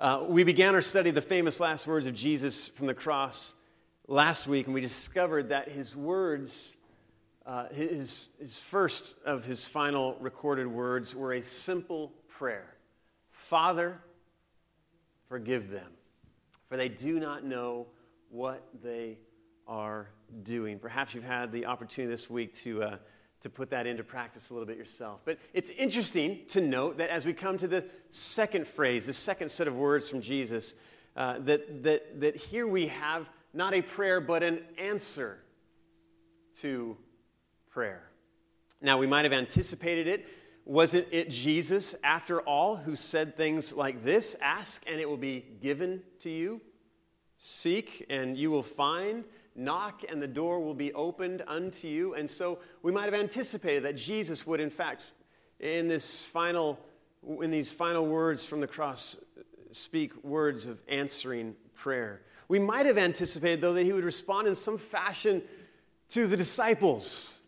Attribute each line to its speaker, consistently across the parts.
Speaker 1: Uh, we began our study of the famous last words of Jesus from the cross last week, and we discovered that his words, uh, his, his first of his final recorded words, were a simple prayer Father, forgive them, for they do not know what they are doing. Perhaps you've had the opportunity this week to. Uh, to put that into practice a little bit yourself. But it's interesting to note that as we come to the second phrase, the second set of words from Jesus, uh, that, that, that here we have not a prayer, but an answer to prayer. Now, we might have anticipated it. Wasn't it Jesus, after all, who said things like this Ask and it will be given to you, seek and you will find? Knock and the door will be opened unto you. And so we might have anticipated that Jesus would, in fact, in this final, in these final words from the cross, speak words of answering prayer. We might have anticipated, though, that he would respond in some fashion to the disciples,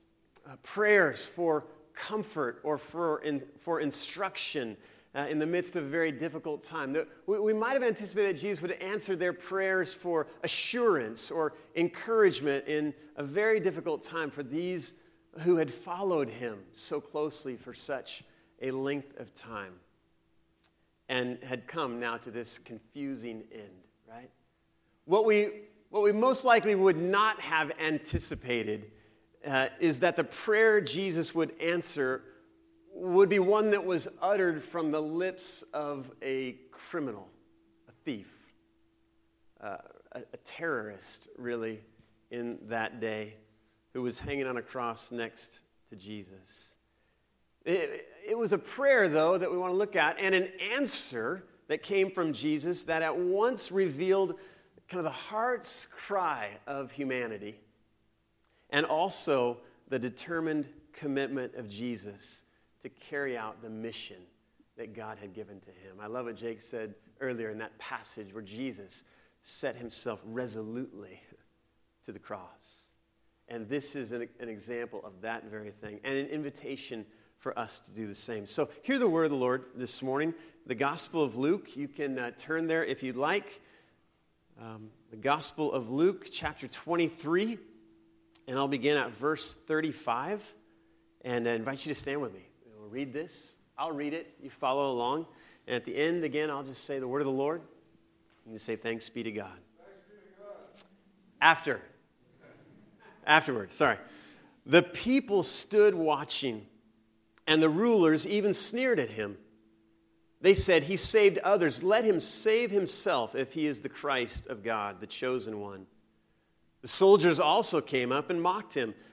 Speaker 1: uh, prayers for comfort or for, in, for instruction uh, in the midst of a very difficult time. We, we might have anticipated that Jesus would answer their prayers for assurance or encouragement in a very difficult time for these who had followed him so closely for such a length of time and had come now to this confusing end, right? What we, what we most likely would not have anticipated uh, is that the prayer Jesus would answer would be one that was uttered from the lips of a criminal, a thief, uh, a, a terrorist, really, in that day, who was hanging on a cross next to Jesus. It, it, was a prayer, though, that we want to look at, and an answer that came from Jesus that at once revealed kind of the heart's cry of humanity and also the determined commitment of Jesus to carry out the mission that God had given to him. I love what Jake said earlier in that passage where Jesus set himself resolutely to the cross. And this is an, an, example of that very thing and an invitation for us to do the same. So, hear the word of the Lord this morning. The Gospel of Luke, you can uh, turn there if you'd like. Um, the Gospel of Luke, chapter 23, and I'll begin at verse 35. And I invite you to stand with me read this. I'll read it. You follow along. And at the end, again, I'll just say the word of the Lord. And you say, Thanks be to God.
Speaker 2: Be to God.
Speaker 1: After. Afterwards, sorry. The people stood watching, and the rulers even sneered at him. They said, He saved others. Let him save himself if he is the Christ of God, the chosen one. The soldiers also came up and mocked him.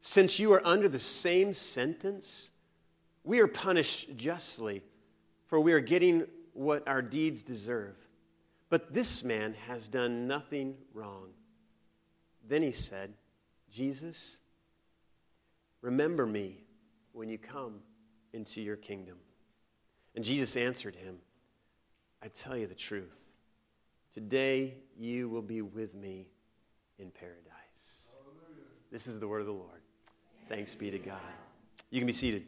Speaker 1: since you are under the same sentence, we are punished justly, for we are getting what our deeds deserve. But this man has done nothing wrong. Then he said, Jesus, remember me when you come into your kingdom. And Jesus answered him, I tell you the truth. Today you will be with me in paradise. This is the word of the Lord. Thanks be to God. You can be seated.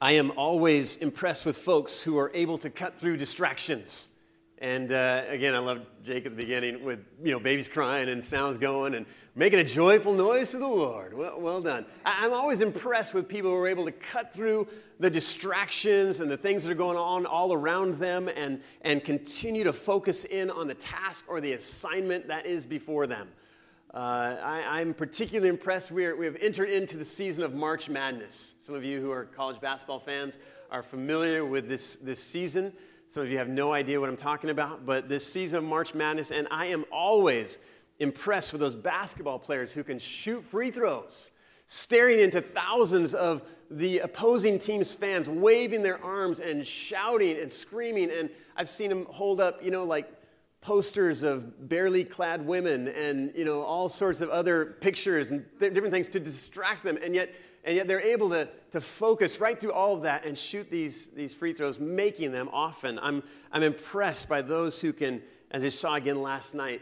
Speaker 1: I am always impressed with folks who are able to cut through distractions. And uh, again, I love Jake at the beginning with, you know, babies crying and sounds going and making a joyful noise to the Lord. Well, well done. I- I'm always impressed with people who are able to cut through the distractions and the things that are going on all around them and, and continue to focus in on the task or the assignment that is before them. Uh, I, am particularly impressed. We, are, we have entered into the season of March Madness. Some of you who are college basketball fans are familiar with this, this season. Some of you have no idea what I'm talking about, but this season of March Madness, and I am always impressed with those basketball players who can shoot free throws, staring into thousands of the opposing team's fans waving their arms and shouting and screaming. And I've seen them hold up, you know, like posters of barely clad women and, you know, all sorts of other pictures and th- different things to distract them. And yet, and yet they're able to, to focus right through all of that and shoot these, these free throws, making them often. I'm, I'm impressed by those who can, as I saw again last night,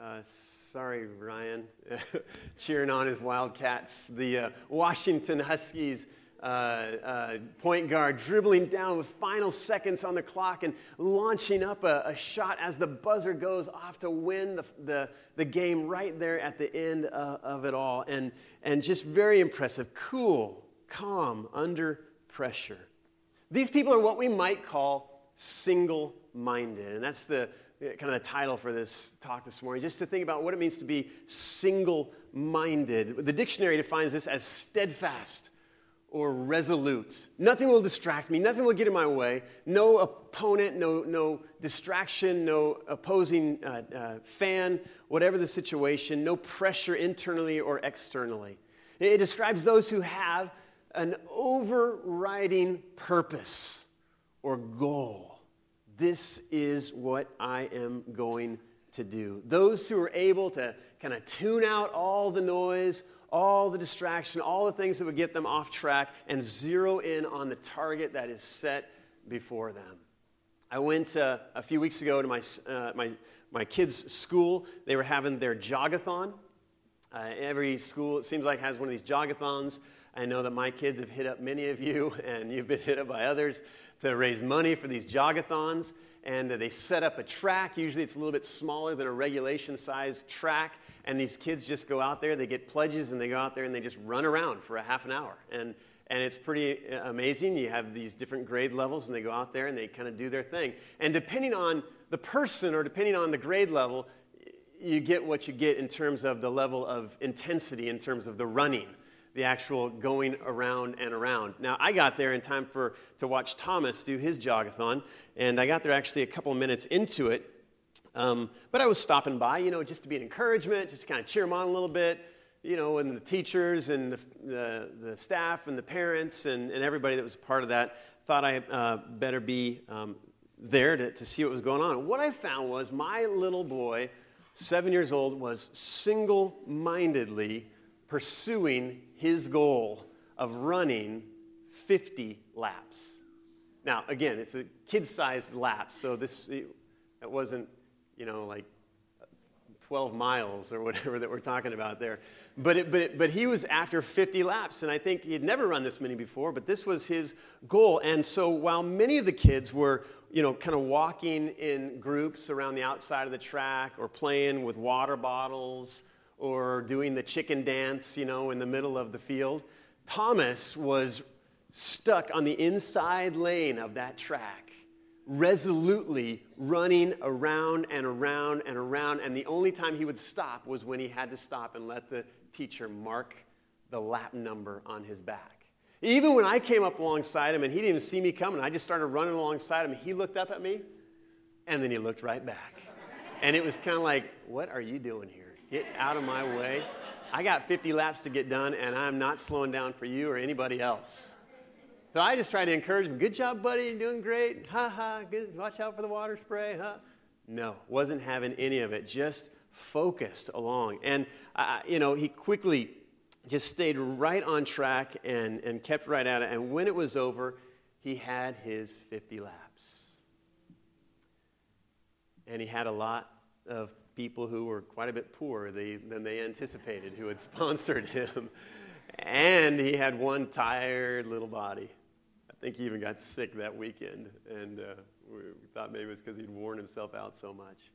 Speaker 1: uh, sorry, Ryan, cheering on his Wildcats. The uh, Washington Huskies uh, uh, point guard dribbling down with final seconds on the clock and launching up a, a shot as the buzzer goes off to win the, the, the game right there at the end uh, of it all. And, and just very impressive, cool, calm, under pressure. These people are what we might call single minded. And that's the kind of the title for this talk this morning, just to think about what it means to be single minded. The dictionary defines this as steadfast or resolute. Nothing will distract me, nothing will get in my way. No opponent, no, no distraction, no opposing uh, uh, fan, whatever the situation, no pressure internally or externally. It, it describes those who have an overriding purpose or goal this is what I am going to do. Those who are able to kind of tune out all the noise, all the distraction, all the things that would get them off track, and zero in on the target that is set before them. I went uh, a few weeks ago to my, uh, my, my kids' school. They were having their jogathon. Uh, every school, it seems like, has one of these jogathons. I know that my kids have hit up many of you, and you've been hit up by others to raise money for these jogathons. And they set up a track. Usually it's a little bit smaller than a regulation sized track. And these kids just go out there, they get pledges, and they go out there and they just run around for a half an hour. And, and it's pretty uh, amazing. You have these different grade levels, and they go out there and they kind of do their thing. And depending on the person or depending on the grade level, you get what you get in terms of the level of intensity, in terms of the running the actual going around and around. Now, I got there in time for, to watch Thomas do his jogathon, and I got there actually a couple minutes into it. Um, but I was stopping by, you know, just to be an encouragement, just to kind of cheer them on a little bit, you know, and the teachers and the, the, the staff and the parents and, and everybody that was part of that thought I uh, better be um, there to, to see what was going on. What I found was my little boy, seven years old, was single mindedly pursuing his goal of running 50 laps. Now, again, it's a kid sized lap, so this it wasn't, you know, like 12 miles or whatever that we're talking about there. But, it, but, it, but he was after 50 laps, and I think he had never run this many before, but this was his goal. And so while many of the kids were, you know, kind of walking in groups around the outside of the track or playing with water bottles or doing the chicken dance, you know, in the middle of the field. Thomas was stuck on the inside lane of that track, resolutely running around and around and around. And the only time he would stop was when he had to stop and let the teacher mark the lap number on his back. Even when I came up alongside him and he didn't even see me coming, I just started running alongside him. He looked up at me and then he looked right back. And it was kind of like, What are you doing here? Get out of my way. I got 50 laps to get done, and I'm not slowing down for you or anybody else. So I just try to encourage him. Good job, buddy. You're doing great. Ha ha. Good. Watch out for the water spray. Huh? No, wasn't having any of it. Just focused along. And, uh, you know, he quickly just stayed right on track and, and kept right at it. And when it was over, he had his 50 laps. And he had a lot of people who were quite a bit poorer than they anticipated who had sponsored him. And he had one tired little body. I think he even got sick that weekend, and uh, we thought maybe it was because he'd worn himself out so much.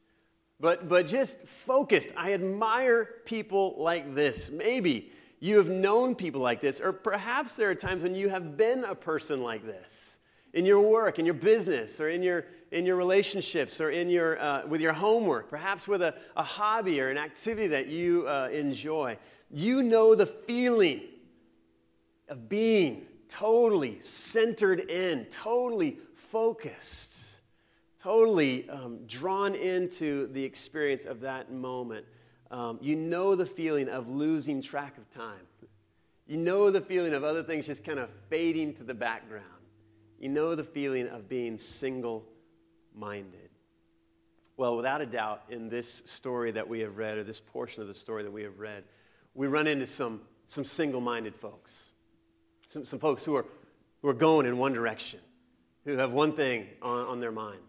Speaker 1: But, but just focused. I admire people like this. Maybe you have known people like this, or perhaps there are times when you have been a person like this in your work, in your business, or in your, in your relationships, or in your, uh, with your homework, perhaps with a, a hobby or an activity that you uh, enjoy. You know the feeling of being totally centered in, totally focused, totally um, drawn into the experience of that moment. Um, you know the feeling of losing track of time. You know the feeling of other things just kind of fading to the background. You know the feeling of being single minded. Well, without a doubt, in this story that we have read, or this portion of the story that we have read, we run into some, some single minded folks. Some, some folks who are, who are going in one direction, who have one thing on, on their mind.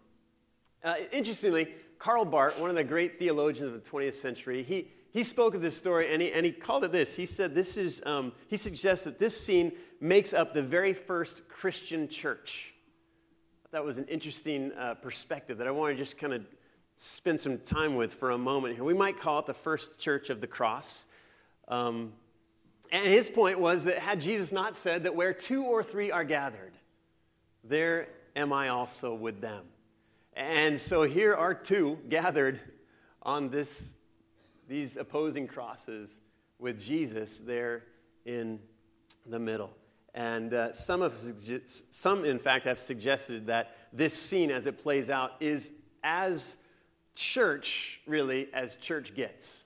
Speaker 1: Uh, interestingly, Karl Barth, one of the great theologians of the 20th century, he, he spoke of this story and he, and he called it this. He said, this is, um, he suggests that this scene makes up the very first Christian church. That was an interesting uh, perspective that I want to just kind of spend some time with for a moment here. We might call it the first church of the cross. Um, and his point was that had Jesus not said that where two or three are gathered, there am I also with them. And so here are two gathered on this, these opposing crosses with Jesus there in the middle. And uh, some, have, some, in fact, have suggested that this scene as it plays out is as church, really, as church gets.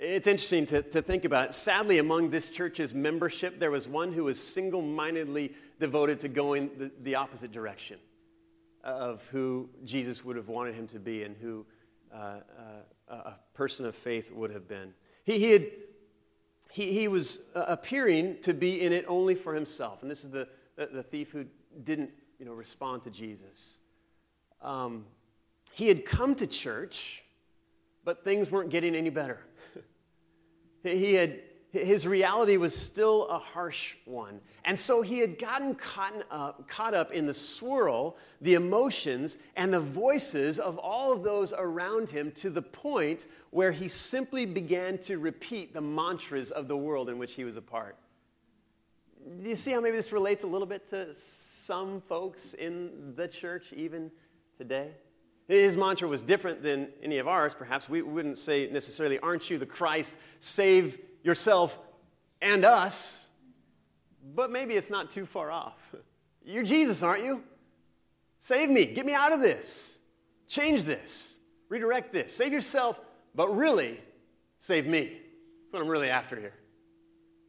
Speaker 1: It's interesting to, to think about it. Sadly, among this church's membership, there was one who was single mindedly devoted to going the, the, opposite direction of who Jesus would have wanted him to be and who uh, uh, a person of faith would have been. He, he, had, he, he was uh, appearing to be in it only for himself. And this is the, the, the thief who didn't you know, respond to Jesus. Um, he had come to church, but things weren't getting any better. He had, his reality was still a harsh one. And so he had gotten caught up, uh, caught up in the swirl, the emotions, and the voices of all of those around him to the point where he simply began to repeat the mantras of the world in which he was a part. Do you see how maybe this relates a little bit to some folks in the church even today? His mantra was different than any of ours. Perhaps we wouldn't say necessarily, Aren't you the Christ? Save yourself and us. But maybe it's not too far off. You're Jesus, aren't you? Save me. Get me out of this. Change this. Redirect this. Save yourself, but really, save me. That's what I'm really after here.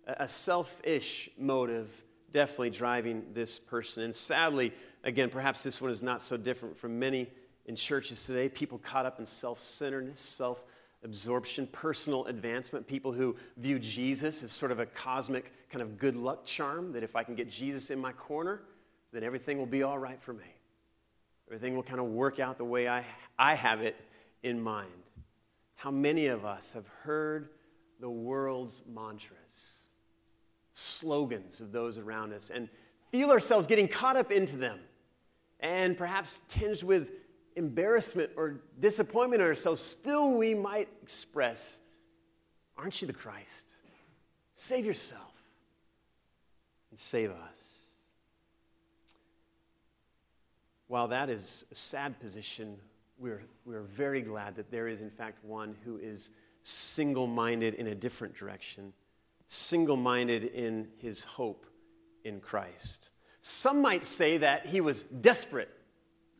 Speaker 1: A selfish motive definitely driving this person. And sadly, again, perhaps this one is not so different from many in churches today, people caught up in self centeredness, self absorption, personal advancement, people who view Jesus as sort of a cosmic kind of good luck charm that if I can get Jesus in my corner, then everything will be all right for me. Everything will kind of work out the way I, I have it in mind. How many of us have heard the world's mantras, slogans of those around us, and feel ourselves getting caught up into them, and perhaps tinged with embarrassment or disappointment in ourselves, still we might express, Aren't you the Christ? Save yourself and save us. While that is a sad position, we're, we're very glad that there is, in fact, one who is single minded in a different direction, single minded in his hope in Christ. Some might say that he was desperate,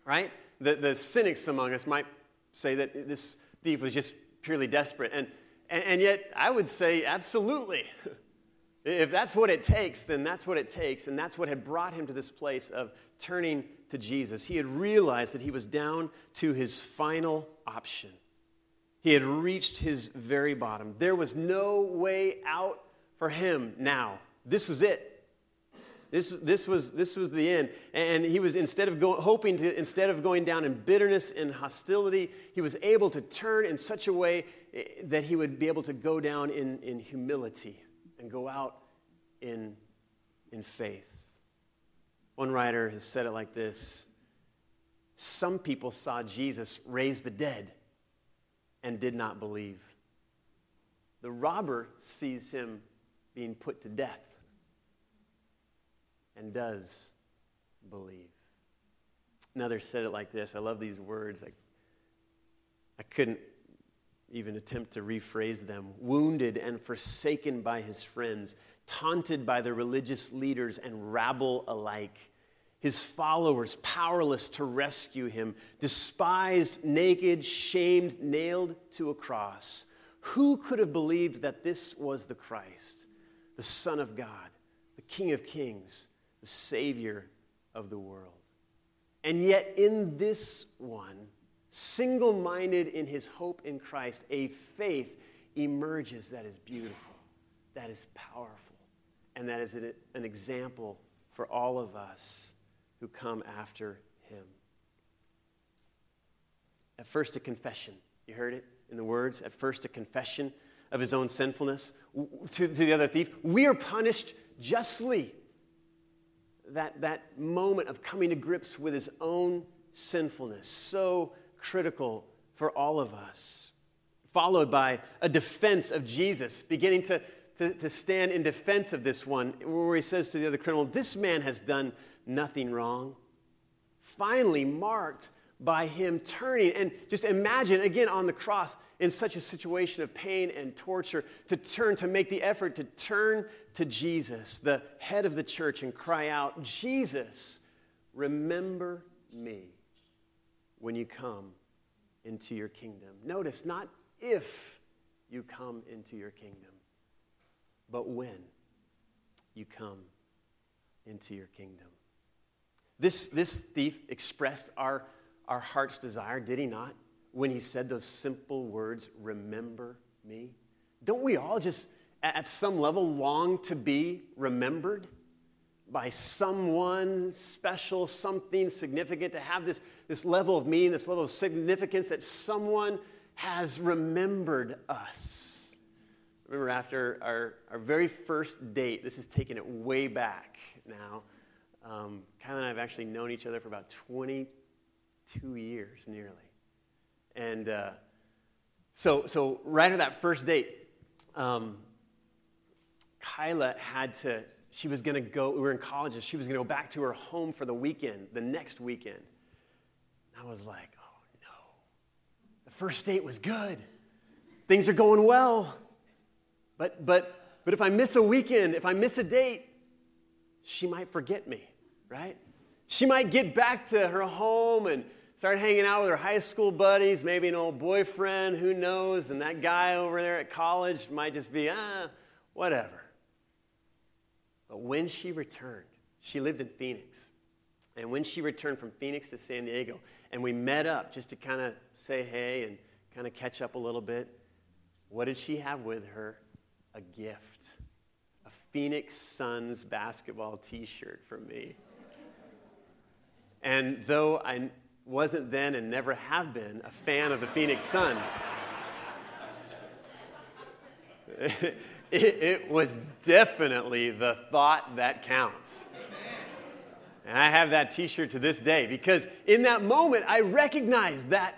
Speaker 1: right? The, the cynics among us might say that this thief was just purely desperate. And, and, and yet, I would say, absolutely. if that's what it takes, then that's what it takes. And that's what had brought him to this place of turning to Jesus. He had realized that he was down to his final option. He had reached his very bottom. There was no way out for him now. This was it. This, this, was, this was the end. And he was, instead of go, hoping to, instead of going down in bitterness and hostility, he was able to turn in such a way eh, that he would be able to go down in, in humility and go out in, in faith. One writer has said it like this Some people saw Jesus raise the dead and did not believe. The robber sees him being put to death and does believe. Another said it like this. I love these words. I, I couldn't even attempt to rephrase them. Wounded and forsaken by his friends, taunted by the religious leaders and rabble alike. His followers powerless to rescue him, despised, naked, shamed, nailed to a cross. Who could have believed that this was the Christ? the Son of God, the King of Kings, the Savior of the world. And yet, in this one, single minded in his hope in Christ, a faith emerges that is beautiful, that is powerful, and that is an example for all of us who come after him. At first, a confession. You heard it in the words. At first, a confession of his own sinfulness. To, to the other thief, we are punished justly. That, that moment of coming to grips with his own sinfulness, so critical for all of us. Followed by a defense of Jesus, beginning to, to, to stand in defense of this one, where he says to the other criminal, This man has done nothing wrong. Finally, marked by him turning. And just imagine, again, on the cross, in such a situation of pain and torture, to turn, to make the effort to turn to Jesus, the head of the church, and cry out, Jesus, remember me when you come into your kingdom. Notice, not if you come into your kingdom, but when you come into your kingdom. This, this thief expressed our our heart's desire, did he not? When he said those simple words, remember me? Don't we all just, at some level, long to be remembered by someone special, something significant, to have this, this level of meaning, this level of significance that someone has remembered us? Remember, after our, our very first date, this is taking it way back now. Um, Kyla and I have actually known each other for about 20 two years nearly. And uh, so, so right at that first date, um, Kyla had to, she was going to go, we were in college, and she was going to go back to her home for the weekend, the next weekend. I was like, oh no. The first date was good. Things are going well. But, but, but if I miss a weekend, if I miss a date, she might forget me, right? She might get back to her home and Started hanging out with her high school buddies, maybe an old boyfriend, who knows? And that guy over there at college might just be, ah, whatever. But when she returned, she lived in Phoenix. And when she returned from Phoenix to San Diego, and we met up just to kind of say hey and kind of catch up a little bit, what did she have with her? A gift. A Phoenix Suns basketball t shirt for me. And though I wasn't then and never have been a fan of the Phoenix Suns. it, it, was definitely the thought that counts. And I have that t shirt to this day because in that moment I recognized that,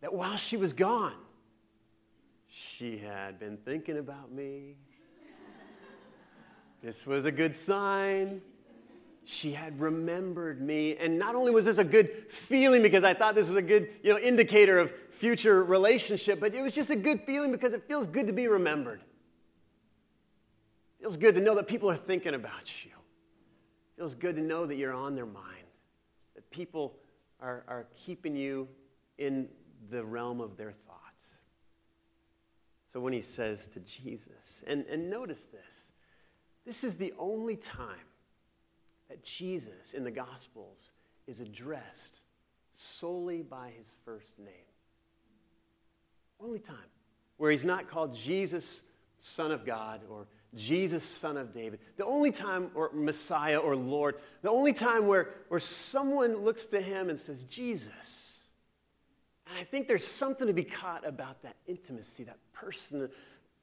Speaker 1: that while she was gone, she had been thinking about me. This was a good sign she had remembered me. And not only was this a good feeling because I thought this was a good you know, indicator of future relationship, but it was just a good feeling because it feels good to be remembered. It feels good to know that people are thinking about you. It feels good to know that you're on their mind, that people are, are keeping you in the realm of their thoughts. So when he says to Jesus, and, and notice this, this is the only time that Jesus in the Gospels is addressed solely by his first name. Only time where he's not called Jesus, Son of God, or Jesus, Son of David. The only time, or Messiah or Lord, the only time where, where someone looks to him and says, Jesus. And I think there's something to be caught about that intimacy, that person,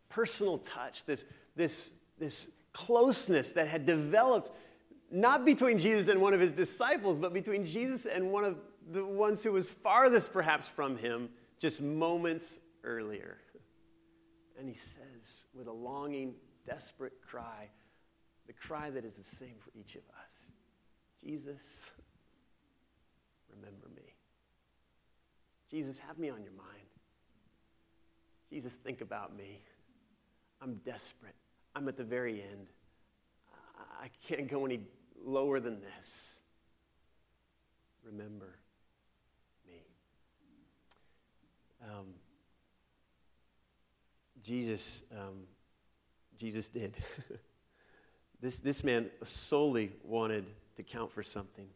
Speaker 1: personal touch, this, this, this closeness that had developed not between Jesus and one of his disciples, but between Jesus and one of the ones who was farthest perhaps from him just moments earlier. And he says, with a longing, desperate cry, the cry that is the same for each of us Jesus, remember me. Jesus, have me on your mind. Jesus, think about me. I'm desperate. I'm at the very end. I can't go any lower than this. Remember me. Um, Jesus, um, Jesus did. This, this man solely wanted to count for something.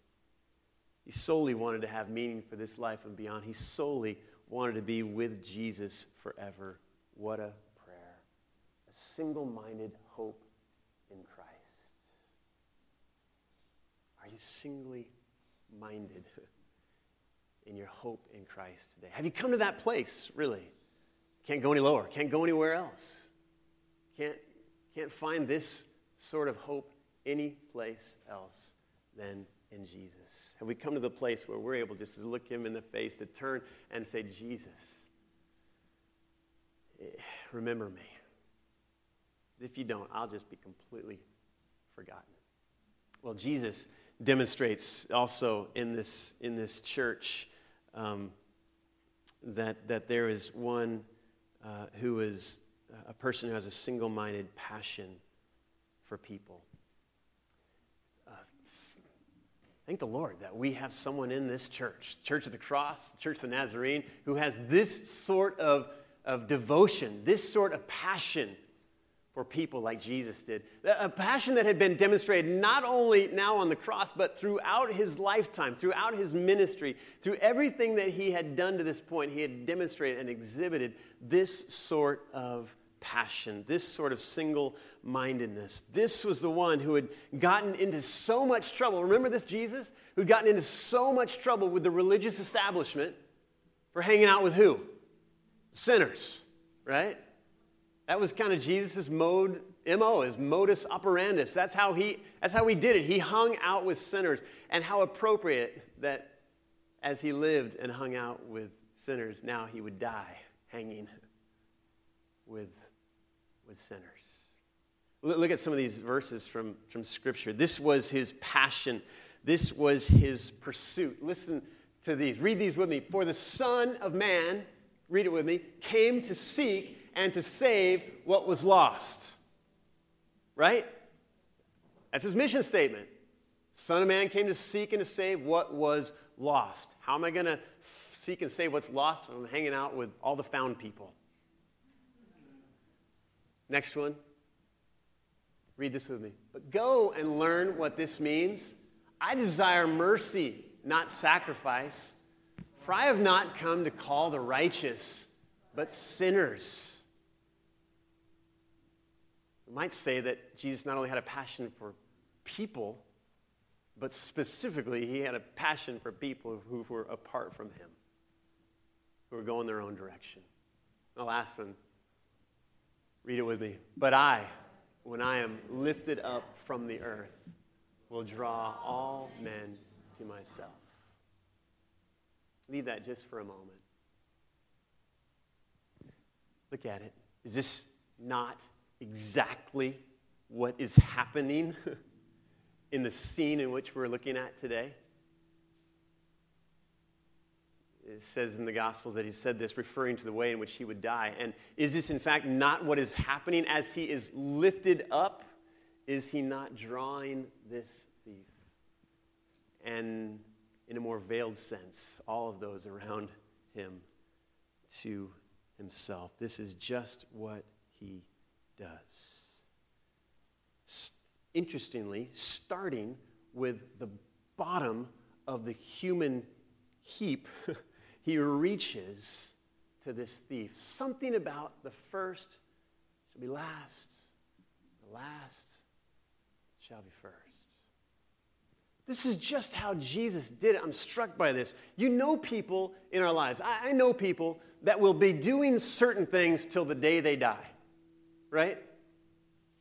Speaker 1: He solely wanted to have meaning for this life and beyond. He solely wanted to be with Jesus forever. What a prayer. A single minded hope in Christ. Singly minded in your hope in Christ today? Have you come to that place, really? Can't go any lower, can't go anywhere else. Can't, can't find this sort of hope any place else than in Jesus? Have we come to the place where we're able just to look him in the face, to turn and say, Jesus, eh, remember me? If you don't, I'll just be completely forgotten. Well, Jesus demonstrates also in this, in this church um, that, that there is one uh, who is a person who has a single minded passion for people. Uh, thank the Lord that we have someone in this church, Church of the Cross, Church of the Nazarene, who has this sort of, of devotion, this sort of passion for people like Jesus did. A passion that had been demonstrated not only now on the cross, but throughout his lifetime, throughout his ministry, through everything that he had done to this point, he had demonstrated and exhibited this sort of passion, this sort of single mindedness. This was the one who had gotten into so much trouble. Remember this Jesus? Who'd gotten into so much trouble with the religious establishment for hanging out with who? Sinners, right? That was kind of Jesus' mode, MO, his modus operandus. That's how he that's how he did it. He hung out with sinners. And how appropriate that as he lived and hung out with sinners, now he would die hanging with with sinners. Look at some of these verses from, from Scripture. This was his passion, this was his pursuit. Listen to these. Read these with me. For the Son of Man, read it with me, came to seek and to save what was lost. Right? That's his mission statement. Son of Man came to seek and to save what was lost. How am I going to seek and save what's lost if I'm hanging out with all the found people? Next one. Read this with me. But go and learn what this means. I desire mercy, not sacrifice. For I have not come to call the righteous, but sinners. Might say that Jesus not only had a passion for people, but specifically, he had a passion for people who were apart from him, who were going their own direction. The last one Read it with me. But I, when I am lifted up from the earth, will draw all men to myself. Leave that just for a moment. Look at it. Is this not exactly what is happening in the scene in which we're looking at today? it says in the Gospels that he said this referring to the way in which he would die. And is this, in fact, not what is happening as he is lifted up? Is he not drawing this thief? And in a more veiled sense, all of those around him to himself. This is just what he does. Interestingly, starting with the bottom of the human heap he reaches to this thief. Something about the first shall be last, the last shall be first. This is just how Jesus did it. I'm struck by this. You know people in our lives. I, know people that will be doing certain things till the day they die, right?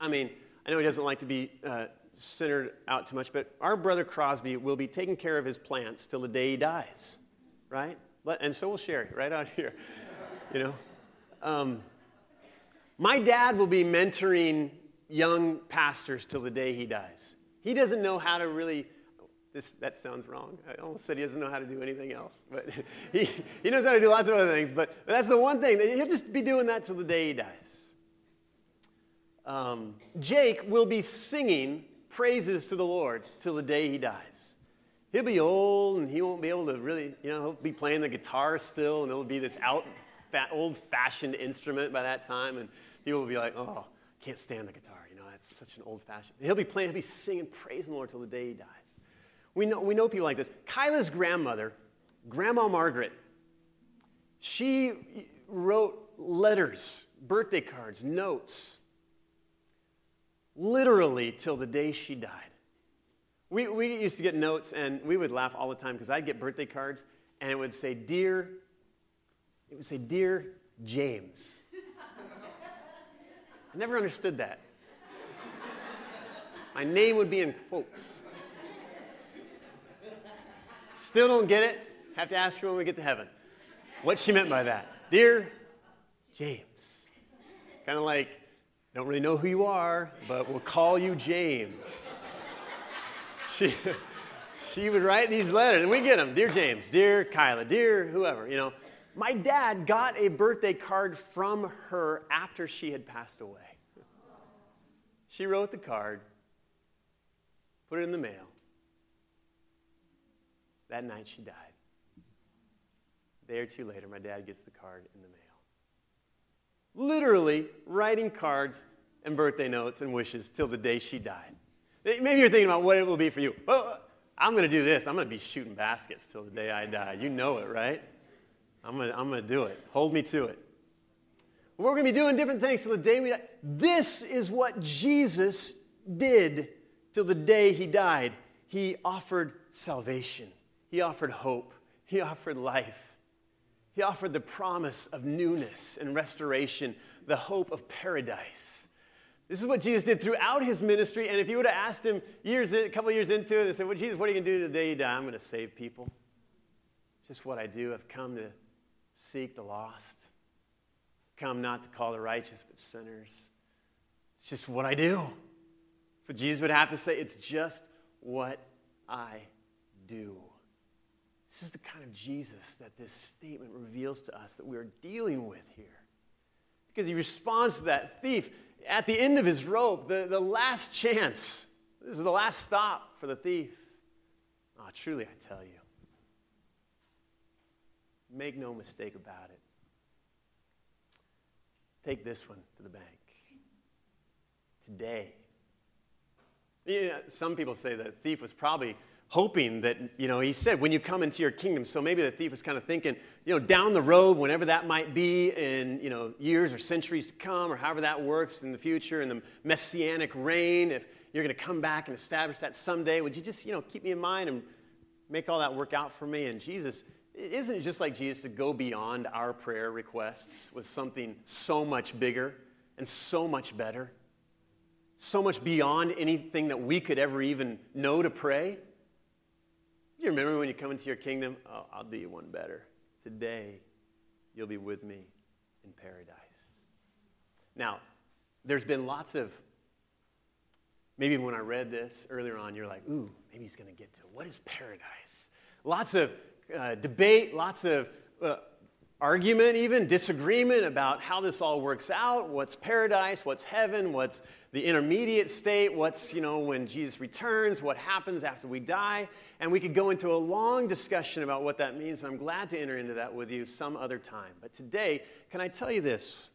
Speaker 1: I mean, I know he doesn't like to be uh, centered out too much, but our brother Crosby will be taking care of his plants till the day he dies, right? and so will Sherry, right out here. You know? Um, my dad will be mentoring young pastors till the day he dies. He doesn't know how to really, this, that sounds wrong. I almost said he doesn't know how to do anything else. But he, he knows how to do lots of other things. But that's the one thing. He'll just be doing that till the day he dies. Um, Jake will be singing praises to the Lord till the day he dies he'll be old and he won't be able to really, you know, he'll be playing the guitar still and it'll be this out, old fashioned instrument by that time. And people will be like, oh, I can't stand the guitar, you know, that's such an old fashioned. He'll be playing, he'll be singing, praising the Lord till the day he dies. We know, we know people like this. Kyla's grandmother, Grandma Margaret, she wrote letters, birthday cards, notes, literally till the day she died. We, we used to get notes, and we would laugh all the time because I'd get birthday cards, and it would say, Dear, it would say, Dear James. I never understood that. My name would be in quotes. Still don't get it. Have to ask her when we get to heaven what she meant by that. Dear James. Kind of like, don't really know who you are, but we'll call you James. She, she would write these letters, and we get them. Dear James, dear Kyla, dear whoever, you know. My dad got a birthday card from her after she had passed away. She wrote the card, put it in the mail. That night she died. A day or two later, my dad gets the card in the mail. Literally writing cards and birthday notes and wishes till the day she died. Maybe you're thinking about what it will be for you. Well, I'm going to do this. I'm going to be shooting baskets till the day I die. You know it, right? I'm going to, I'm going to do it. Hold me to it. We're going to be doing different things till the day we die. This is what Jesus did till the day he died. He offered salvation, he offered hope, he offered life. He offered the promise of newness and restoration, the hope of paradise. This is what Jesus did throughout his ministry. And if you would have asked him years, a couple years into it, they said, Well, Jesus, what are you going to do today you die? I'm going to save people. Just what I do. I've come to seek the lost. Come not to call the righteous, but sinners. It's just what I do. But Jesus would have to say, It's just what I do. This is the kind of Jesus that this statement reveals to us that we are dealing with here. Because he responds to that thief at the end of his rope, the, the last chance. This is the last stop for the thief. Oh, truly, I tell you. Make no mistake about it. Take this one to the bank. Today. You know, some people say that thief was probably hoping that, you know, he said, when you come into your kingdom. So maybe the thief was kind of thinking, you know, down the road, whenever that might be in, you know, years or centuries to come, or however that works in the future, in the messianic reign, if you're going to come back and establish that someday, would you just, you know, keep me in mind and make all that work out for me? And Jesus, isn't it just like Jesus to go beyond our prayer requests with something so much bigger and so much better? So much beyond anything that we could ever even know to pray? Do you remember when you come into your kingdom? Oh, I'll do you one better. Today, you'll be with me in paradise. Now, there's been lots of, maybe when I read this earlier on, you're like, ooh, maybe he's going to get to what is paradise? Lots of uh, debate, lots of uh, argument, even disagreement about how this all works out what's paradise, what's heaven, what's the intermediate state, what's, you know, when Jesus returns, what happens after we die. And we could go into a long discussion about what that means. And I'm glad to enter into that with you some other time. But today, can I tell you this?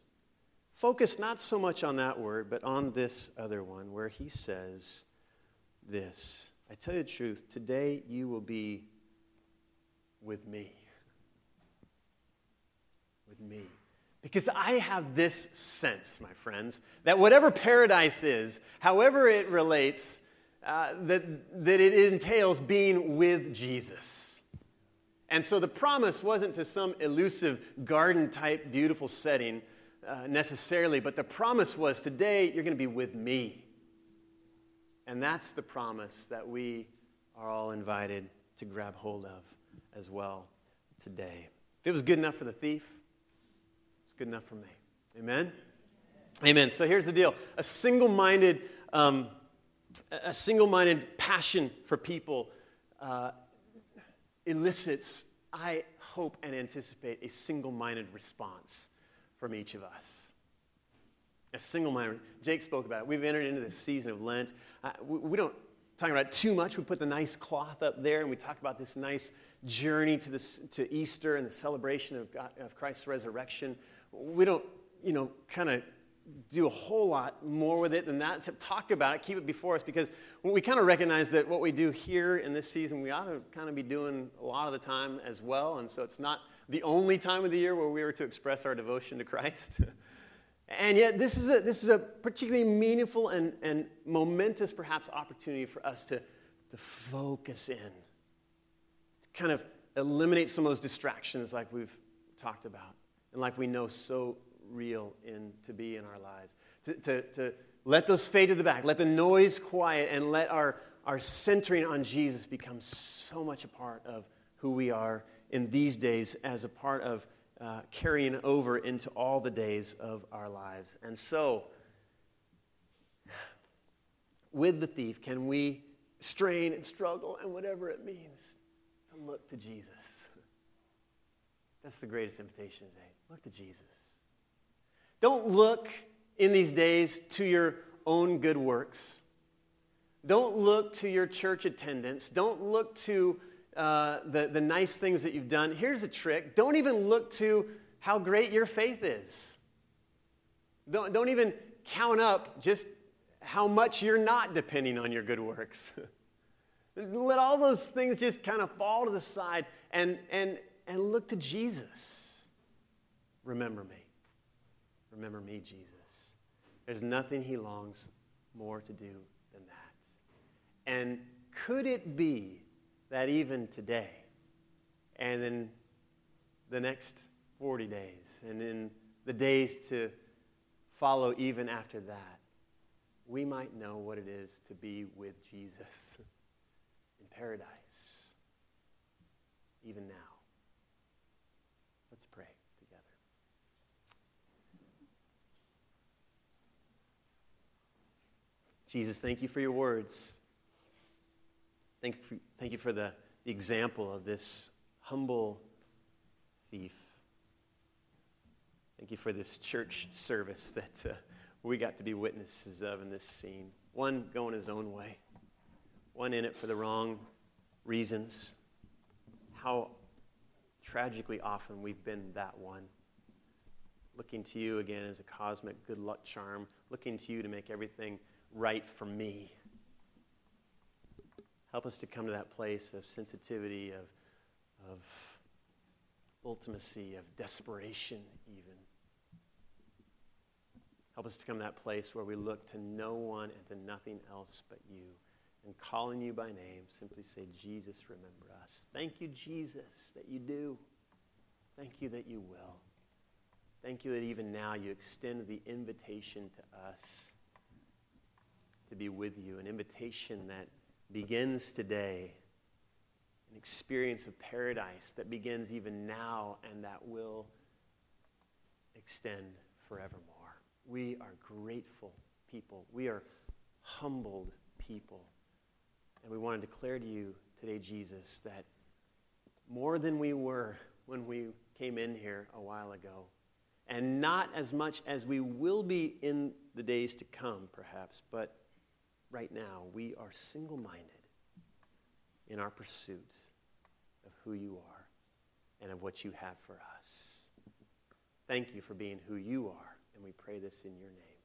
Speaker 1: Focus not so much on that word, but on this other one where he says this I tell you the truth, today you will be with me. Me. Because I have this sense, my friends, that whatever paradise is, however it relates, uh, that, that it entails being with Jesus. And so the promise wasn't to some elusive garden type beautiful setting uh, necessarily, but the promise was today you're going to be with me. And that's the promise that we are all invited to grab hold of as well today. If it was good enough for the thief, good enough for me. Amen? Amen. So here's the deal a single minded, um, a single minded passion for people uh, elicits, I hope and anticipate, a single minded response from each of us. A single minded. Jake spoke about it. We've entered into this season of Lent. Uh, we, we don't talk about it too much. We put the nice cloth up there and we talk about this nice journey to, this, to Easter and the celebration of, God, of Christ's resurrection we don't, you know, kind of do a whole lot more with it than that. except talk about it, keep it before us, because we kind of recognize that what we do here in this season, we ought to kind of be doing a lot of the time as well. And so it's not the only time of the year where we are to express our devotion to Christ. and yet, this is a, this is a particularly meaningful and, and momentous, perhaps, opportunity for us to, to focus in, to kind of eliminate some of those distractions like we've talked about and like we know so real in to be in our lives. To, to, to let those fade to the back, let the noise quiet, and let our, our centering on Jesus become so much a part of who we are in these days as a part of uh, carrying over into all the days of our lives. And so, with the thief, can we strain and struggle and whatever it means to look to Jesus? That's the greatest invitation today. Look to Jesus. Don't look in these days to your own good works. Don't look to your church attendance. Don't look to uh, the, the nice things that you've done. Here's a trick don't even look to how great your faith is. Don't, don't even count up just how much you're not depending on your good works. Let all those things just kind of fall to the side and, and, and look to Jesus. Remember me. Remember me, Jesus. There's nothing he longs more to do than that. And could it be that even today, and in the next 40 days, and in the days to follow even after that, we might know what it is to be with Jesus in paradise, even now. Let's pray. Jesus, thank you for your words. Thank you for, thank you for the, the example of this humble thief. Thank you for this church service that uh, we got to be witnesses of in this scene. One going his own way, one in it for the wrong reasons. How tragically often we've been that one. Looking to you again as a cosmic good luck charm, looking to you to make everything right for me. Help us to come to that place of sensitivity, of, of ultimacy, of desperation, even. Help us to come to that place where we look to no one and to nothing else but you. And calling you by name, simply say, Jesus, remember us. Thank you, Jesus, that you do. Thank you that you will. Thank you that even now you extend the invitation to us to be with you, an invitation that begins today, an experience of paradise that begins even now and that will extend forevermore. We are grateful people. We are humbled people. And we want to declare to you today, Jesus, that more than we were when we came in here a while ago, and not as much as we will be in the days to come, perhaps, but right now, we are single minded in our pursuit of who you are and of what you have for us. Thank you for being who you are, and we pray this in your name.